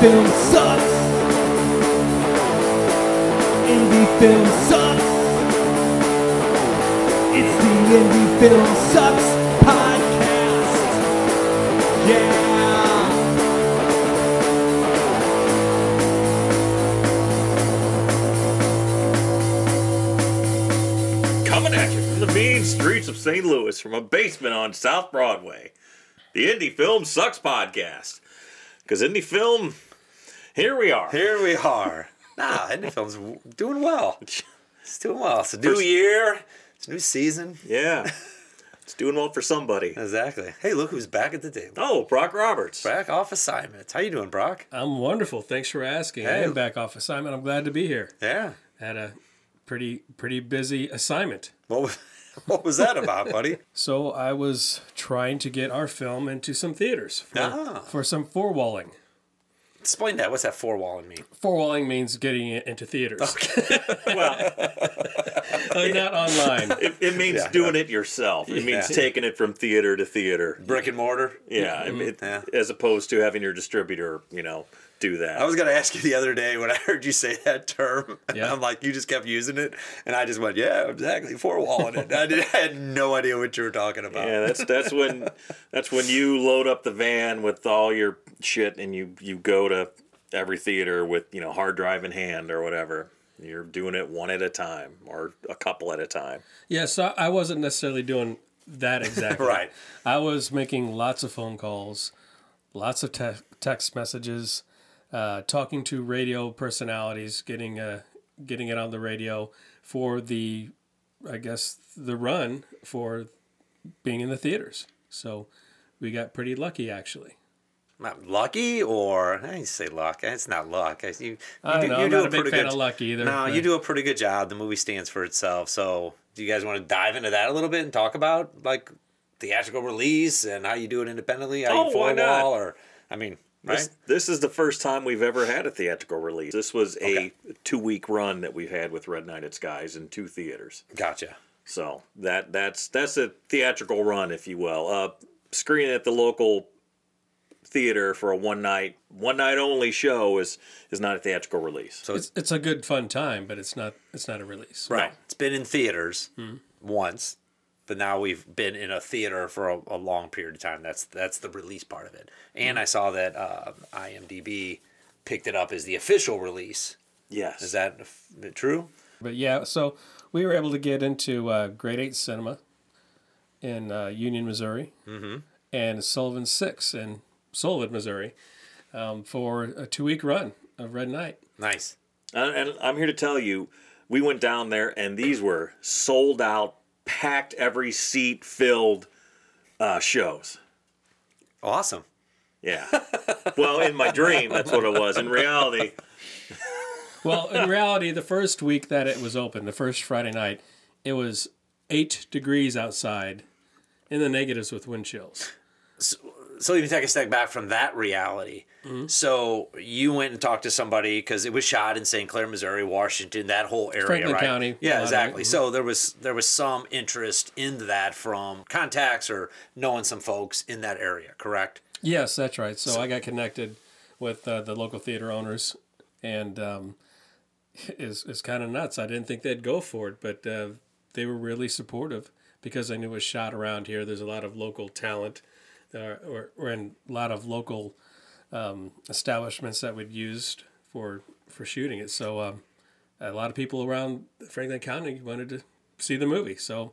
film sucks. Indie film sucks. It's the Indie Film Sucks podcast. Yeah. Coming at you from the mean streets of St. Louis from a basement on South Broadway. The Indie Film Sucks podcast. Because Indie Film, here we are. Here we are. Nah, indie film's doing well. It's doing well. It's a new First- year. It's a new season. Yeah. It's doing well for somebody. Exactly. Hey, look who's back at the table. Oh, Brock Roberts. Back off assignment. How you doing, Brock? I'm wonderful. Thanks for asking. I Hey. am back off assignment. I'm glad to be here. Yeah. Had a pretty pretty busy assignment. What was, what was that about, buddy? So I was trying to get our film into some theaters for, Ah. for some four walling. Explain that. What's that four walling mean? Four walling means getting it into theaters, Well, Uh, not online. it, it means Yeah. doing it yourself. It means taking it from theater to theater. Brick and mortar? Yeah, it- it- Yeah. as opposed to having your distributor, you know, do that. I was going to ask you the other day when I heard you say that term. And Yeah. I'm like, you just kept using it. And I just went, yeah, exactly. Four walling it. I, did, I had no idea what you were talking about. Yeah, that's that's when that's when you load up the van with all your shit and you you go to every theater with you know hard drive in hand or whatever. You're doing it one at a time or a couple at a time. Yeah, so I wasn't necessarily doing that exactly. Right. I was making lots of phone calls, lots of te- text messages, uh, talking to radio personalities, getting uh, getting it on the radio for the, I guess the run for being in the theaters. So we got pretty lucky actually. Not lucky or I say luck. It's not luck. I- You, you I do, know, you I'm do not a a big pretty fan good of luck either. No, you do a pretty good job. The movie stands for itself. So, do you guys want to dive into that a little bit and talk about like theatrical release and how you do it independently? How Oh, you four why not? wall or I mean, right? This, this is the first time we've ever had a theatrical release. This was a Okay. two week run that we've had with Red Knighted Skies in two theaters. Gotcha. So that that's that's a theatrical run, if you will. Uh, screening at the local theater for a one night one night only show is is not a theatrical release. So It's, it's a good fun time, but it's not it's not a release. right, it's been in theaters once, but now we've been in a theater for a, a long period of time. That's that's the release part of it. And I saw that uh, IMDb picked it up as the official release. Yes. Is that f- true? But yeah, so we were able to get into uh, Grade Eight Cinema in uh, Union, Missouri, and Sullivan Six in Sullivan, Missouri, um, for a two-week run of Red Knight. Nice. And, and I'm here to tell you, we went down there and these were sold out, packed every seat filled uh, shows. Awesome. Yeah. well, in my dream, that's what it was. In reality, Well, in reality, the first week that it was open, the first Friday night, it was eight degrees outside, in the negatives with wind chills. so you can take a step back from that reality. So you went and talked to somebody because it was shot in St. Clair, Missouri, Washington, that whole area, Franklin right? County, Yeah, lot of it, exactly. mhm. So there was there was some interest in that from contacts or knowing some folks in that area, correct? Yes, that's right. So, I got connected with uh, the local theater owners, and um, it's, it's kind of nuts. I didn't think they'd go for it, but uh, they were really supportive because I knew it was shot around here. There's a lot of local talent, uh, or, or and a lot of local um, establishments that we'd used for for shooting it. So um, a lot of people around Franklin County wanted to see the movie, so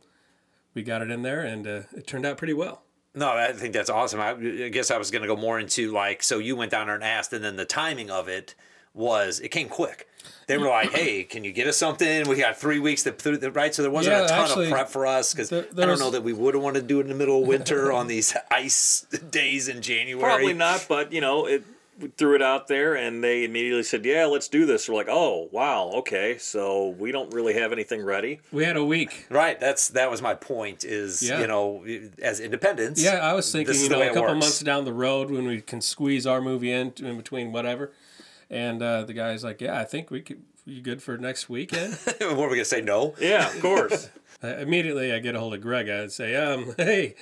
we got it in there, and uh, it turned out pretty well. No, I think that's awesome. I, I guess I was going to go more into like, so you went down there and asked, and then the timing of it was it came quick. They were like, "Hey, can you get us something? We got three weeks to through the right." So there wasn't Yeah, a ton actually, of prep for us because there- I don't was- know that we would have wanted to do it in the middle of winter on these ice days in January. probably not, but you know, it we threw it out there and they immediately said, Yeah, let's do this. We're like, Oh, wow, okay. So we don't really have anything ready. We had a week. Right. That's that was my point. Is Yeah. you know, as independents. Yeah, I was thinking, you know, a couple works. months down the road when we can squeeze our movie in in between whatever. And uh, the guy's like, "Yeah, I think we could. You good for next weekend?" what were we gonna say? No. Yeah, of course. uh, immediately, I get a hold of Greg. I'd say, "Um, hey,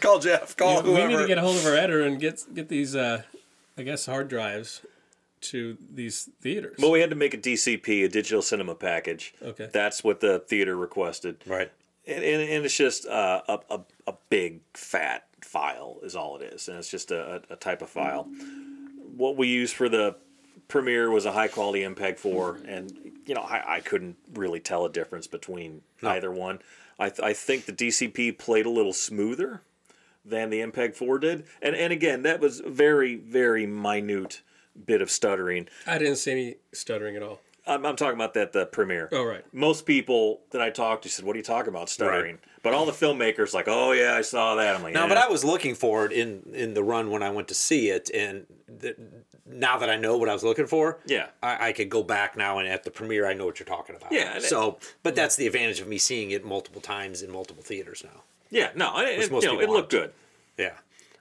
call Jeff. Call we whoever. We need to get a hold of our editor and get get these, uh, I guess, hard drives to these theaters. Well, we had to make a DCP, a digital cinema package. Okay. That's what the theater requested. Right. And, and, and it's just uh, a, a, a big fat file is all it is. And it's just a, a type of file. What we use for the premiere was a high quality MPEG 4. And, you know, I, I couldn't really tell a difference between either one. I, th- I think the DCP played a little smoother than the MPEG 4 did. And, and again, that was very, very minute bit of stuttering. I didn't see any stuttering at all. I'm, I'm talking about that the premiere. Oh, right. Most people that I talked to said, "What are you talking about stuttering?" But all the filmmakers like, "Oh yeah, I saw that." I'm like, No, yeah. but I was looking for it in in the run when I went to see it, and the, now that I know what I was looking for, Yeah. I, I could go back now and at the premiere I know what you're talking about. Yeah, So, but that's the advantage of me seeing it multiple times in multiple theaters now. yeah, no, it, it, most you know, it looked good. Yeah.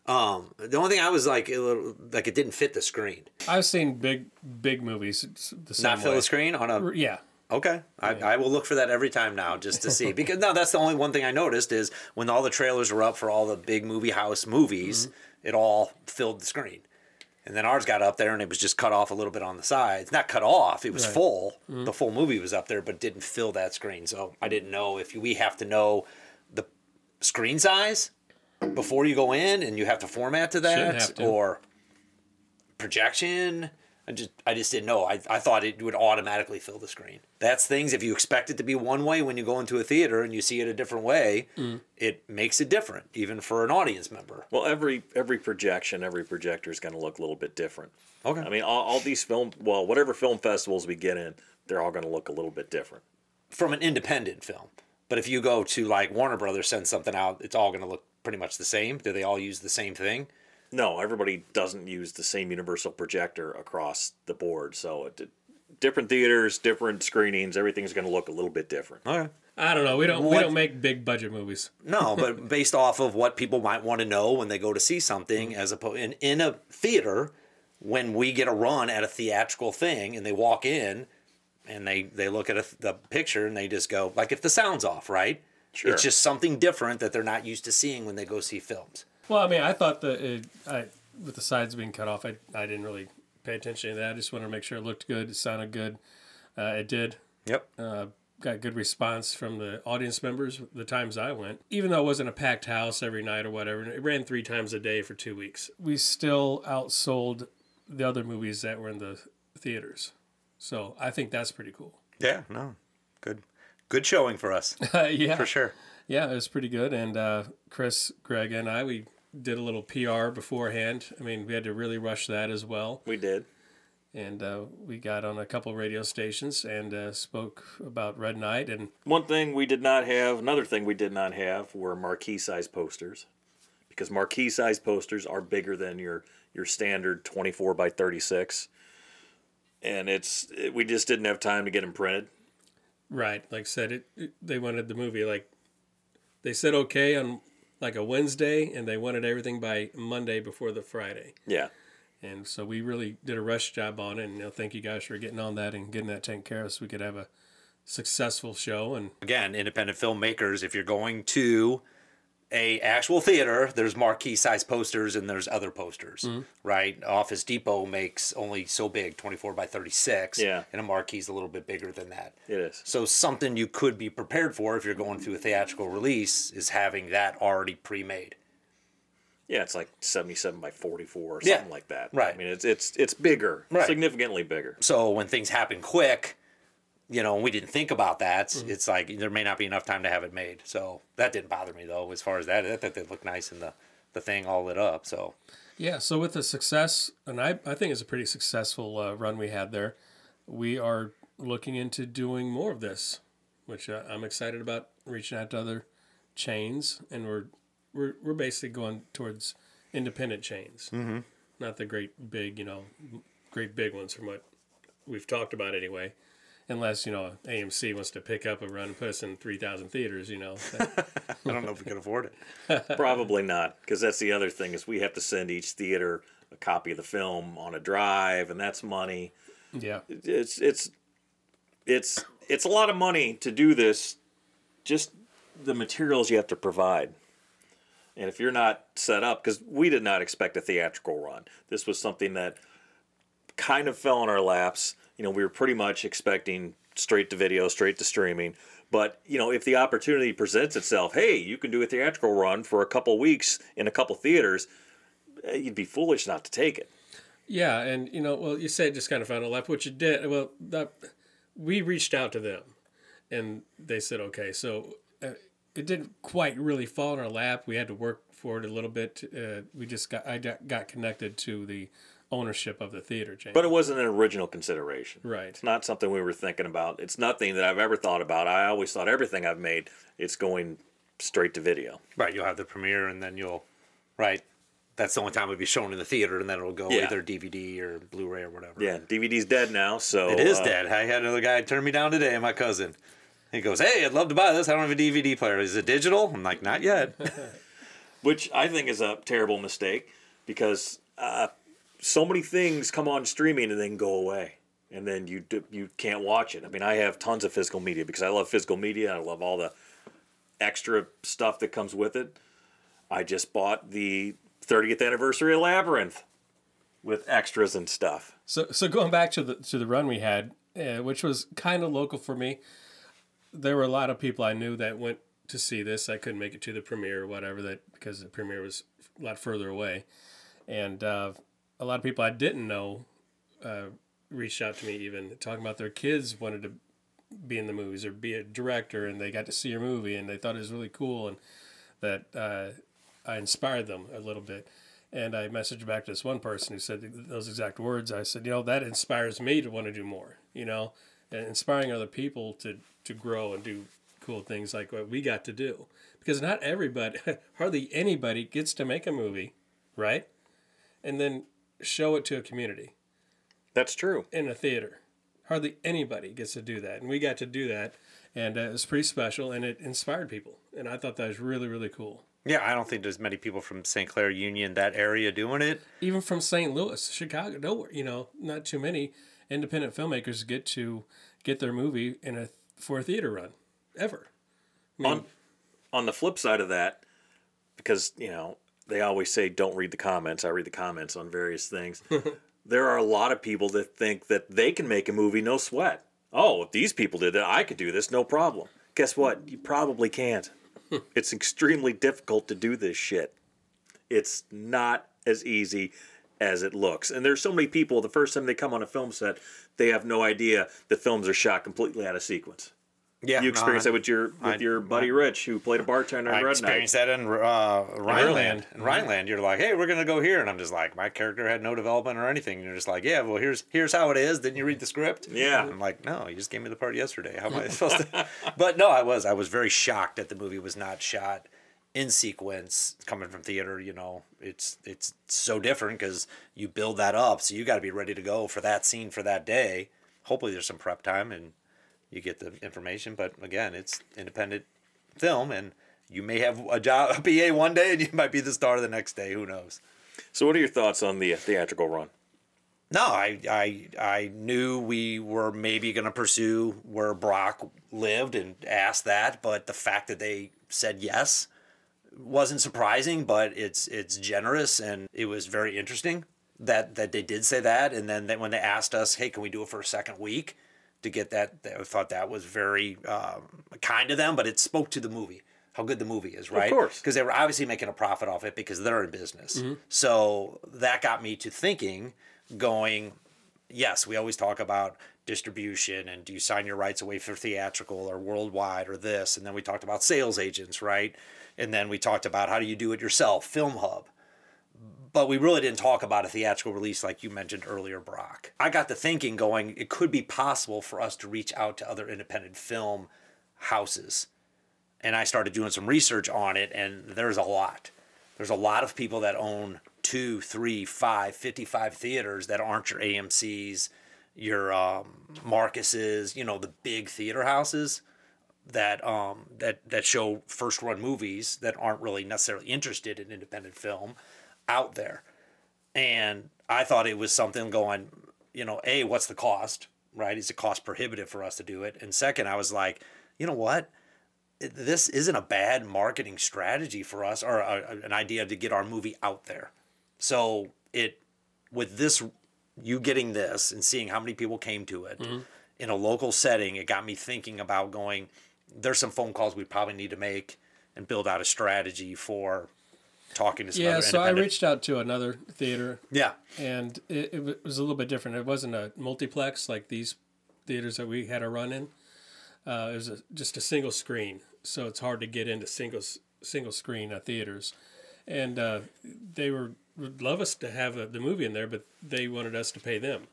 Um, the only thing I was like, a little, like it didn't fit the screen. I've seen big big movies the same Not fill way. the screen on a. Yeah. Okay, I, I will look for that every time now just to see because no, that's the only one thing I noticed is when all the trailers were up for all the big movie house movies, Mm-hmm. it all filled the screen, and then ours got up there and it was just cut off a little bit on the sides. Not cut off, it was Right. full. Mm-hmm. The full movie was up there, but didn't fill that screen. So I didn't know if we have to know the screen size before you go in, and you have to format to that, to. or projection. I just I just didn't know. I, I thought it would automatically fill the screen. That's things if you expect it to be one way when you go into a theater and you see it a different way, Mm. it makes it different even for an audience member. Well, every every projection, every projector is going to look a little bit different. Okay. I mean, all, all these film, well, whatever film festivals we get in, they're all going to look a little bit different. From an independent film. But if you go to like Warner Brothers send something out, it's all going to look pretty much the same. Do they all use the same thing? No, everybody doesn't use the same universal projector across the board. So, it, different theaters, different screenings, everything's going to look a little bit different. Okay. I don't know. We don't we don't make big budget movies. No, but based off of what people might want to know when they go to see something, as opposed in, in a theater, when we get a run at a theatrical thing and they walk in and they they look at a, the picture and they just go like if the sound's off, right? Sure. It's just something different that they're not used to seeing when they go see films. Well, I mean, I thought that it, I with the sides being cut off, I I didn't really pay attention to that. I just wanted to make sure it looked good, it sounded good. Uh, it did. Yep. Uh, got good response from the audience members the times I went. Even though it wasn't a packed house every night or whatever, it ran three times a day for two weeks. We still outsold the other movies that were in the theaters. So I think that's pretty cool. Yeah. No. Good. Good showing for us yeah, for sure. Yeah, it was pretty good. And uh, Chris, Greg, and I, we did a little PR beforehand. I mean, we had to really rush that as well. We did. And uh, we got on a couple radio stations and uh, spoke about Red Knight. And One thing we did not have, another thing we did not have were marquee size posters. Because marquee size posters are bigger than your, your standard 24 by 36. And it's it, we just didn't have time to get them printed. right, like I said, it, it they wanted the movie like they said okay on like a Wednesday, and they wanted everything by Monday before the Friday. Yeah. And so we really did a rush job on it. And you know, thank you guys for getting on that and getting that taken care of, so we could have a successful show. And Again, independent filmmakers. If you're going to a actual theater, there's marquee size posters and there's other posters, Mm-hmm. right? Office Depot makes only so big, 24 by 36. Yeah. And a marquee's a little bit bigger than that. It is. So something you could be prepared for if you're going through a theatrical release is having that already pre-made. Yeah, it's like 77 by 44 or Yeah. something like that. Right. I mean, it's it's it's bigger, Right. significantly bigger. So when things happen quick, you know, we didn't think about that. Mm-hmm. It's like there may not be enough time to have it made. So that didn't bother me though, as far as that. I thought they looked nice in the the thing all lit up. So Yeah, so with the success, and I, I think it's a pretty successful uh, run we had there, we are looking into doing more of this, which uh, I'm excited about reaching out to other chains, and we're we're, we're basically going towards independent chains, mm-hmm. not the great big, you know, great big ones from what we've talked about anyway. Unless you know AMC wants to pick up a run and put us in three thousand theaters, you know. I don't know if we can afford it. Probably not, because that's the other thing is we have to send each theater a copy of the film on a drive, and that's money. yeah, It's it's it's it's a lot of money to do this. Just the materials you have to provide. And if you're not set up, because we did not expect a theatrical run, this was something that kind of fell in our laps. You know, we were pretty much expecting straight to video, straight to streaming. But you know, if the opportunity presents itself, hey, you can do a theatrical run for a couple weeks in a couple theaters, eh, you'd be foolish not to take it. Yeah, and you know, well, you said just kind of found a lap, which it did. Well, that, we reached out to them, and they said okay. So uh, it didn't quite really fall in our lap. We had to work for it a little bit. Uh, we just got I got connected to the ownership of the theater chain. But it wasn't an original consideration. right. It's not something we were thinking about. It's nothing that I've ever thought about. I always thought everything I've made, it's going straight to video. Right, you'll have the premiere, and then you'll, right. That's the only time it'll be shown in the theater, and then it'll go Yeah. either DVD or Blu-ray or whatever. Yeah, DVD's dead now, so It is uh, dead. I had another guy turn me down today, my cousin. He goes, "Hey, I'd love to buy this. I don't have a DVD player. Is it digital?" I'm like, "Not yet." which I think is a terrible mistake because uh, so many things come on streaming and then go away, and then you you can't watch it. I mean, I have tons of physical media because I love physical media. I love all the extra stuff that comes with it. I just bought the 30th anniversary of Labyrinth with extras and stuff. So so going back to the to the run we had, uh, which was kind of local for me. There were a lot of people I knew that went to see this. I couldn't make it to the premiere or whatever that because the premiere was a lot further away, and uh, a lot of people I didn't know uh, reached out to me even talking about their kids wanted to be in the movies or be a director and they got to see your movie and they thought it was really cool and that uh, I inspired them a little bit. And I messaged back to this one person who said those exact words. I said, you know, that inspires me to want to do more, you know, and inspiring other people to, to grow and do cool things like what we got to do. Because not everybody, hardly anybody gets to make a movie, right? And then show it to a community That's true. in a theater. Hardly anybody gets to do that, and we got to do that, and uh, it was pretty special, and it inspired people, and I thought that was really really cool. yeah, I don't think there's many people from St. Clair Union that area doing it. Even from St. Louis, Chicago, nowhere, you know, not too many independent filmmakers get to get their movie in a for a theater run, ever. I mean, on on the flip side of that, because you know they always say don't read the comments. I read the comments on various things. there are a lot of people that think that they can make a movie no sweat. Oh, if these people did that, I could do this no problem. Guess what? You probably can't. it's extremely difficult to do this shit. It's not as easy as it looks. And there's so many people, the first time they come on a film set, they have no idea the films are shot completely out of sequence. Yeah, You experienced that with your with I- your buddy Rich, who played a bartender in I Red experienced Knight. that in uh, Rhineland. In Rhineland, you're like, "Hey, we're gonna go here," and I'm just like, "My character had no development or anything." And you're just like, "Yeah, well, here's here's how it is." Didn't you read the script? Yeah. I'm like, "No, you just gave me the part yesterday. How am I supposed to?" but no, I was I was very shocked that the movie was not shot in sequence coming from theater. You know, it's it's so different because you build that up, so you got to be ready to go for that scene for that day. Hopefully, there's some prep time and you get the information. But again, it's independent film, and you may have a job, a PA one day, and you might be the star the next day. Who knows? So, what are your thoughts on the uh, theatrical run? No, I I I knew we were maybe going to pursue where Brock lived and asked that, but the fact that they said yes wasn't surprising, but it's it's generous and it was very interesting that that they did say that. And then that when they asked us, hey, can we do it for a second week to get that? I thought that was very um, kind of them, but it spoke to the movie. How good the movie is, right? Of course. Because they were obviously making a profit off it because they're in business. So that got me to thinking, going, yes, we always talk about distribution and do you sign your rights away for theatrical or worldwide or this. And then we talked about sales agents, right? And then we talked about how do you do it yourself, Film Hub. But we really didn't talk about a theatrical release like you mentioned earlier, Brock. I got the thinking, going, it could be possible for us to reach out to other independent film houses. And I started doing some research on it, and there's a lot. There's a lot of people that own two, three, five, 55 theaters that aren't your AMC's, your um, Marcus's, you know, the big theater houses that um, that that show first run movies that aren't really necessarily interested in independent film out there. And I thought it was something going, you know, a what's the cost, right? Is it cost prohibitive for us to do it? And second, I was like, you know what? This isn't a bad marketing strategy for us or a, an idea to get our movie out there. So it with this you getting this and seeing how many people came to it mm-hmm. in a local setting, it got me thinking about going. There's some phone calls we probably need to make and build out a strategy for talking to some Yeah, so I reached out to another theater, Yeah, and it, it was a little bit different. It wasn't a multiplex like these theaters that we had a run in. Uh, it was a, just a single screen, so it's hard to get into single single screen uh, theaters. And uh, they were would love us to have uh the movie in there, but they wanted us to pay them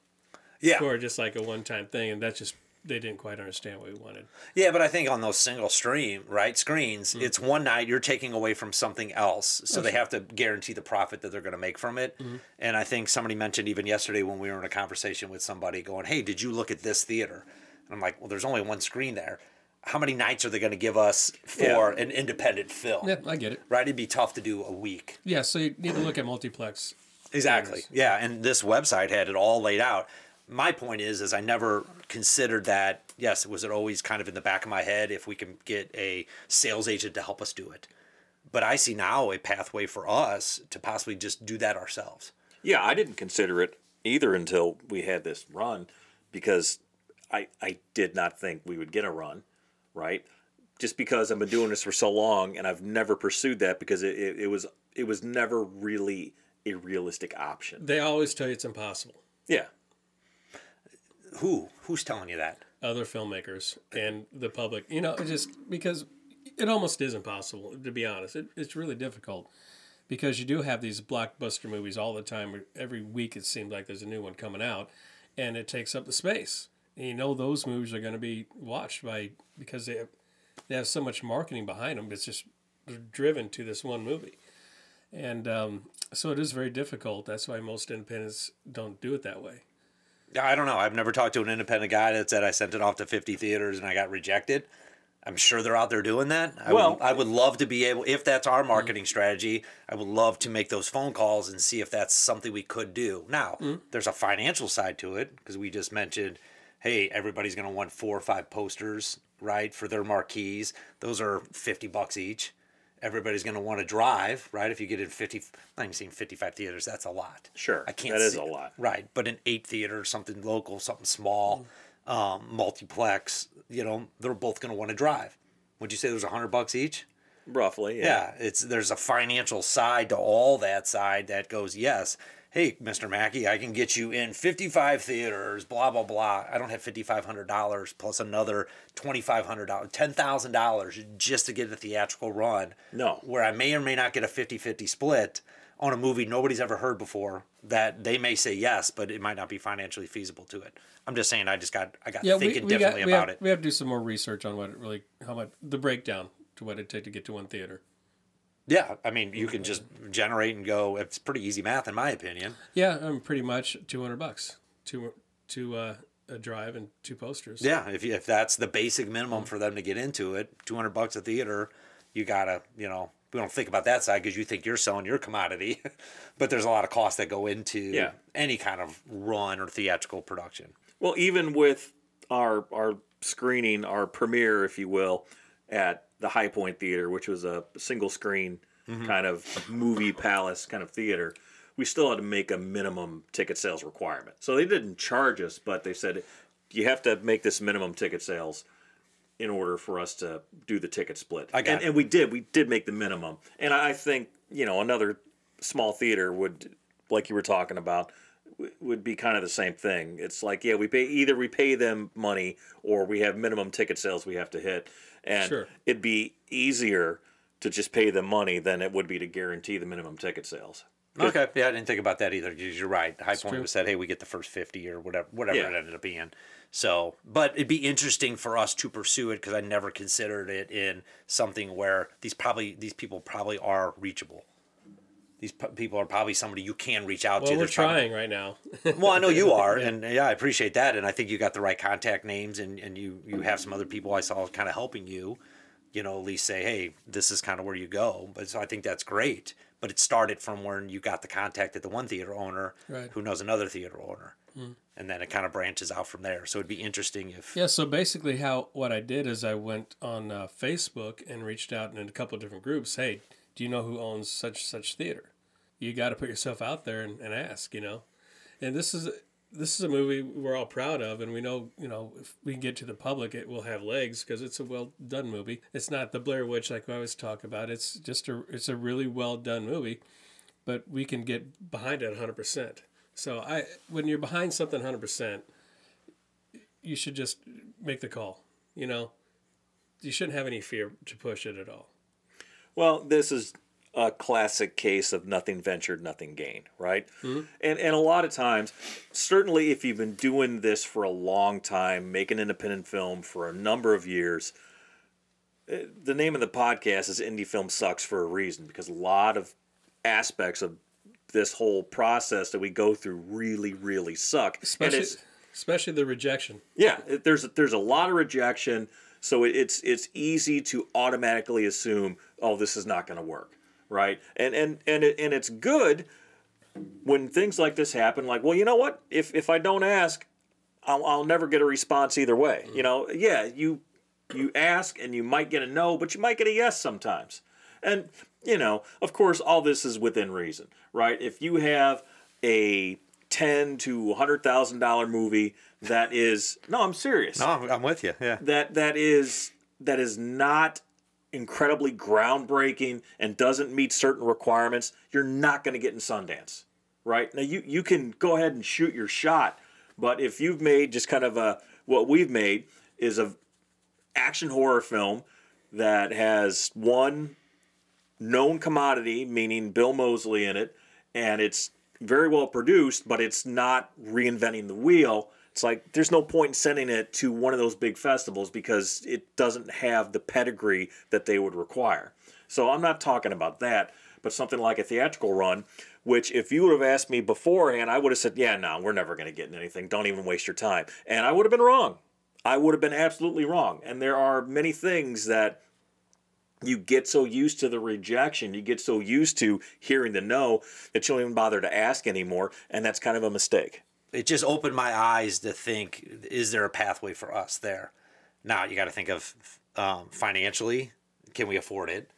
yeah, for just like a one time thing, and that's just they didn't quite understand what we wanted. yeah. But I think on those single stream right screens, Mm. it's one night you're taking away from something else, so they have to guarantee the profit that they're going to make from it. Mm-hmm. And I think somebody mentioned even yesterday when we were in a conversation with somebody, going, "Hey, did you look at this theater?" And I'm like, "Well, there's only one screen there. How many nights are they going to give us for Yeah. an independent film?" Yeah, I get it. Right? It'd be tough to do a week. Yeah, so you need to look at multiplex. Exactly. Yeah, and this website had it all laid out. My point is, is I never considered that. Yes, was it always kind of in the back of my head if we can get a sales agent to help us do it? But I see now a pathway for us to possibly just do that ourselves. Yeah, I didn't consider it either until we had this run because I I did not think we would get a run, right? Just because I've been doing this for so long and I've never pursued that because it, it, it was it was never really a realistic option. They always tell you it's impossible. Yeah. Who? Who's telling you that? other filmmakers and the public. You know, just because it almost is impossible to be honest. It, it's really difficult because you do have these blockbuster movies all the time. Every week it seems like there's a new one coming out, and it takes up the space. And you know those movies are going to be watched by because they have, they have so much marketing behind them. It's just driven to this one movie, and um, so it is very difficult. That's why most independents don't do it that way. I don't know. I've never talked to an independent guy that said I sent it off to 50 theaters and I got rejected. I'm sure they're out there doing that. I Well- would, I would love to be able, if that's our mm-hmm. marketing strategy, I would love to make those phone calls and see if that's something we could do. Now, mm-hmm. there's a financial side to it because we just mentioned, hey, everybody's going to want four or five posters, right, for their marquees. Those are 50 bucks each. Everybody's going to want to drive, right? If you get in 50, I'm seeing 55 theaters, that's a lot. Sure. I can't That is see- a lot. Right, but an eight theater, something local, something small, um, multiplex, you know, they're both going to want to drive. Would you say there's a hundred bucks each? Roughly. Yeah. Yeah, it's there's a financial side to all that side that goes, yes, hey, Mr. Mackey, I can get you in 55 theaters, blah blah blah. I don't have $5,500 plus another $2,500, $10,000 just to get a theatrical run. No. Where I may or may not get a 50-50 split on a movie nobody's ever heard before that they may say yes, but it might not be financially feasible to it. I'm just saying I just got I got Yeah, thinking we got differently we about have, it. we have to do some more research on what it really how much the breakdown to what it'd take to get to one theater. Yeah, I mean, you can just generate and go. It's pretty easy math, in my opinion. Yeah, um, pretty much two hundred bucks, two two uh, a drive and two posters. Yeah, if you, if that's the basic minimum for them to get into it, two hundred bucks a theater, you gotta, you know, we don't think about that side because you think you're selling your commodity, but there's a lot of costs that go into Yeah. any kind of run or theatrical production. Well, even with our our screening, our premiere, if you will, at the Hi-Pointe Theater, which was a single screen mm-hmm. kind of movie palace kind of theater, we still had to make a minimum ticket sales requirement. So they didn't charge us, but they said you have to make this minimum ticket sales in order for us to do the ticket split. I got and, and we did. We did make the minimum. And I think, you know, another small theater would, like you were talking about, would be kind of the same thing. It's like, yeah, we pay either we pay them money or we have minimum ticket sales we have to hit. And Sure. it'd be easier to just pay them money than it would be to guarantee the minimum ticket sales. Okay, yeah, I didn't think about that either. 'cause You're right. Hi-Pointe true. was said, hey, we get the first fifty or whatever, whatever Yeah. it ended up being. So, but it'd be interesting for us to pursue it because I never considered it in something where these probably these people probably are reachable. These p- people are probably somebody you can reach out Well, to. we're probably- trying right now. well, I know you are, and yeah, I appreciate that, and I think you got the right contact names, and, and you you have some other people I saw kind of helping you, you know, at least say, hey, this is kind of where you go. But so I think that's great. But it started from when you got the contact at the one theater owner, Right. who knows another theater owner, and then it kind of branches out from there. So it'd be interesting if Yeah, so basically, how what I did is I went on uh, Facebook and reached out in a couple of different groups. Hey, do you know who owns such such theater? You got to put yourself out there and, and ask, you know. And this is this is a movie we're all proud of, and we know you know if we get to the public, it will have legs because it's a well done movie. It's not the Blair Witch like I always talk about. It's just a it's a really well done movie, but we can get behind it hundred percent. So I when you're behind something hundred percent, you should just make the call. You know, you shouldn't have any fear to push it at all. Well, this is a classic case of nothing ventured, nothing gained, right? And and a lot of times, certainly if you've been doing this for a long time, making independent film for a number of years, eh, the name of the podcast is Indie Film Sucks for a reason because a lot of aspects of this whole process that we go through really, really suck. Especially especially the rejection. yeah, there's there's a lot of rejection, so it's it's easy to automatically assume, oh, this is not going to work, right? And and and it, and it's good when things like this happen. Like, well, you know what? If if I don't ask, I'll I'll never get a response either way. Mm-hmm. You know, yeah, you you ask and you might get a no, but you might get a yes sometimes. And you know, of course, all this is within reason, right? If you have a ten to hundred thousand dollar movie that is no, I'm serious. No, I'm, I'm with you. Yeah. That that is that is not incredibly groundbreaking and doesn't meet certain requirements, you're not going to get in Sundance, right? Now you you can go ahead and shoot your shot, but if you've made just kind of a what we've made is a action horror film that has one known commodity, meaning Bill Moseley in it, and it's very well produced, but it's not reinventing the wheel. It's like there's no point in sending it to one of those big festivals because it doesn't have the pedigree that they would require. So I'm not talking about that, but something like a theatrical run, which if you would have asked me beforehand, I would have said, yeah, no, we're never going to get in anything. Don't even waste your time. And I would have been wrong. I would have been absolutely wrong. And there are many things that you get so used to the rejection, you get so used to hearing the no that you don't even bother to ask anymore, and that's kind of a mistake. It just opened my eyes to think is there a pathway for us there? Now you got to think of um, financially can we afford it?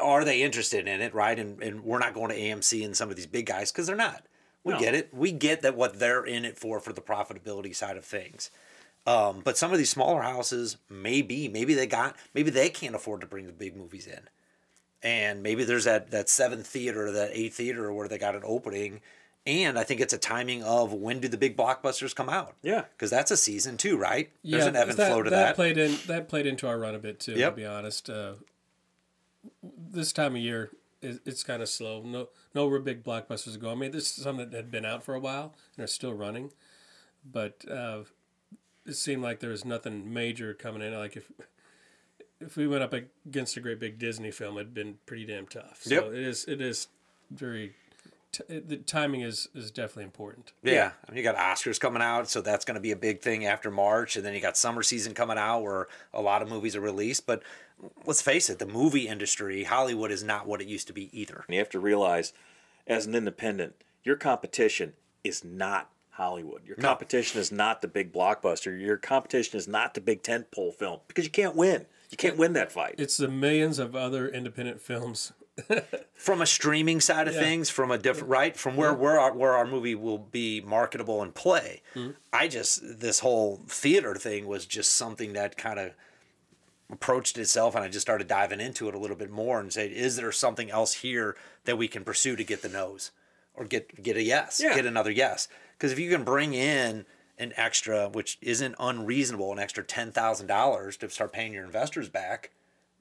Are they interested in it right? And, and we're not going to amc and some of these big guys because they're not. We No. get it. We get that what they're in it for for the profitability side of things. Um, but some of these smaller houses maybe maybe they got maybe they can't afford to bring the big movies in. And maybe there's that that seventh theater, that eighth theater where they got an opening, and I think it's a timing of when do the big blockbusters come out? Yeah. because that's a season too, right? There's an ebb and that, flow to that that. played in that played into our run a bit too. Yep. To be honest, uh, this time of year it, it's kind of slow. No, no real big blockbusters are going. I mean, this is some that had been out for a while and are still running, but uh, it seemed like there was nothing major coming in. Like if if we went up against a great big Disney film, it'd been pretty damn tough. So Yep. it is it is very. T- the timing is, is definitely important. yeah, I mean, you got Oscars coming out, so that's going to be a big thing after March, and then you got summer season coming out where a lot of movies are released. But let's face it, the movie industry, Hollywood, is not what it used to be either. And you have to realize, as an independent, your competition is not Hollywood. Your No. competition is not the big blockbuster. Your competition is not the big tentpole film because you can't win. You can't win that fight. It's the millions of other independent films from a streaming side of Yeah. things, from a different right, from where where our, where our movie will be marketable and play. Mm-hmm. I just this whole theater thing was just something that kind of approached itself, and I just started diving into it a little bit more and say, is there something else here that we can pursue to get the nose or get get a yes, Yeah. get another yes? Because if you can bring in an extra, which isn't unreasonable, an extra ten thousand dollars to start paying your investors back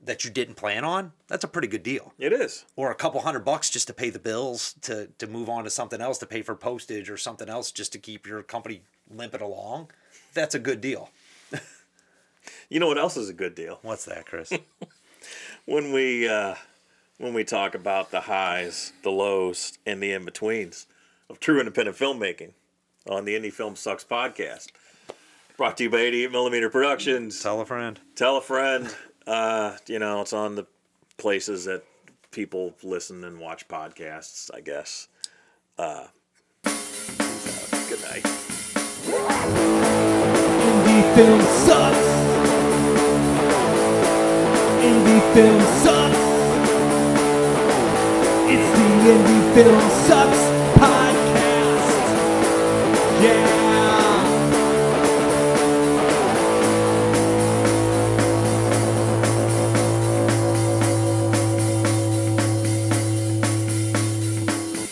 that you didn't plan on, that's a pretty good deal It is. or a couple hundred bucks just to pay the bills to to move on to something else to pay for postage or something else just to keep your company limping along that's a good deal You know what else is a good deal? what's that chris when we uh, when we talk about the highs, the lows, and the in betweens of true independent filmmaking on the Indie Film Sucks podcast, brought to you by 88 Millimeter Productions. tell a friend Tell a friend. Uh, you know, it's on the places that people listen and watch podcasts. I guess. Uh, good night. Indie film sucks. Indie film sucks. It's the Indie Film Sucks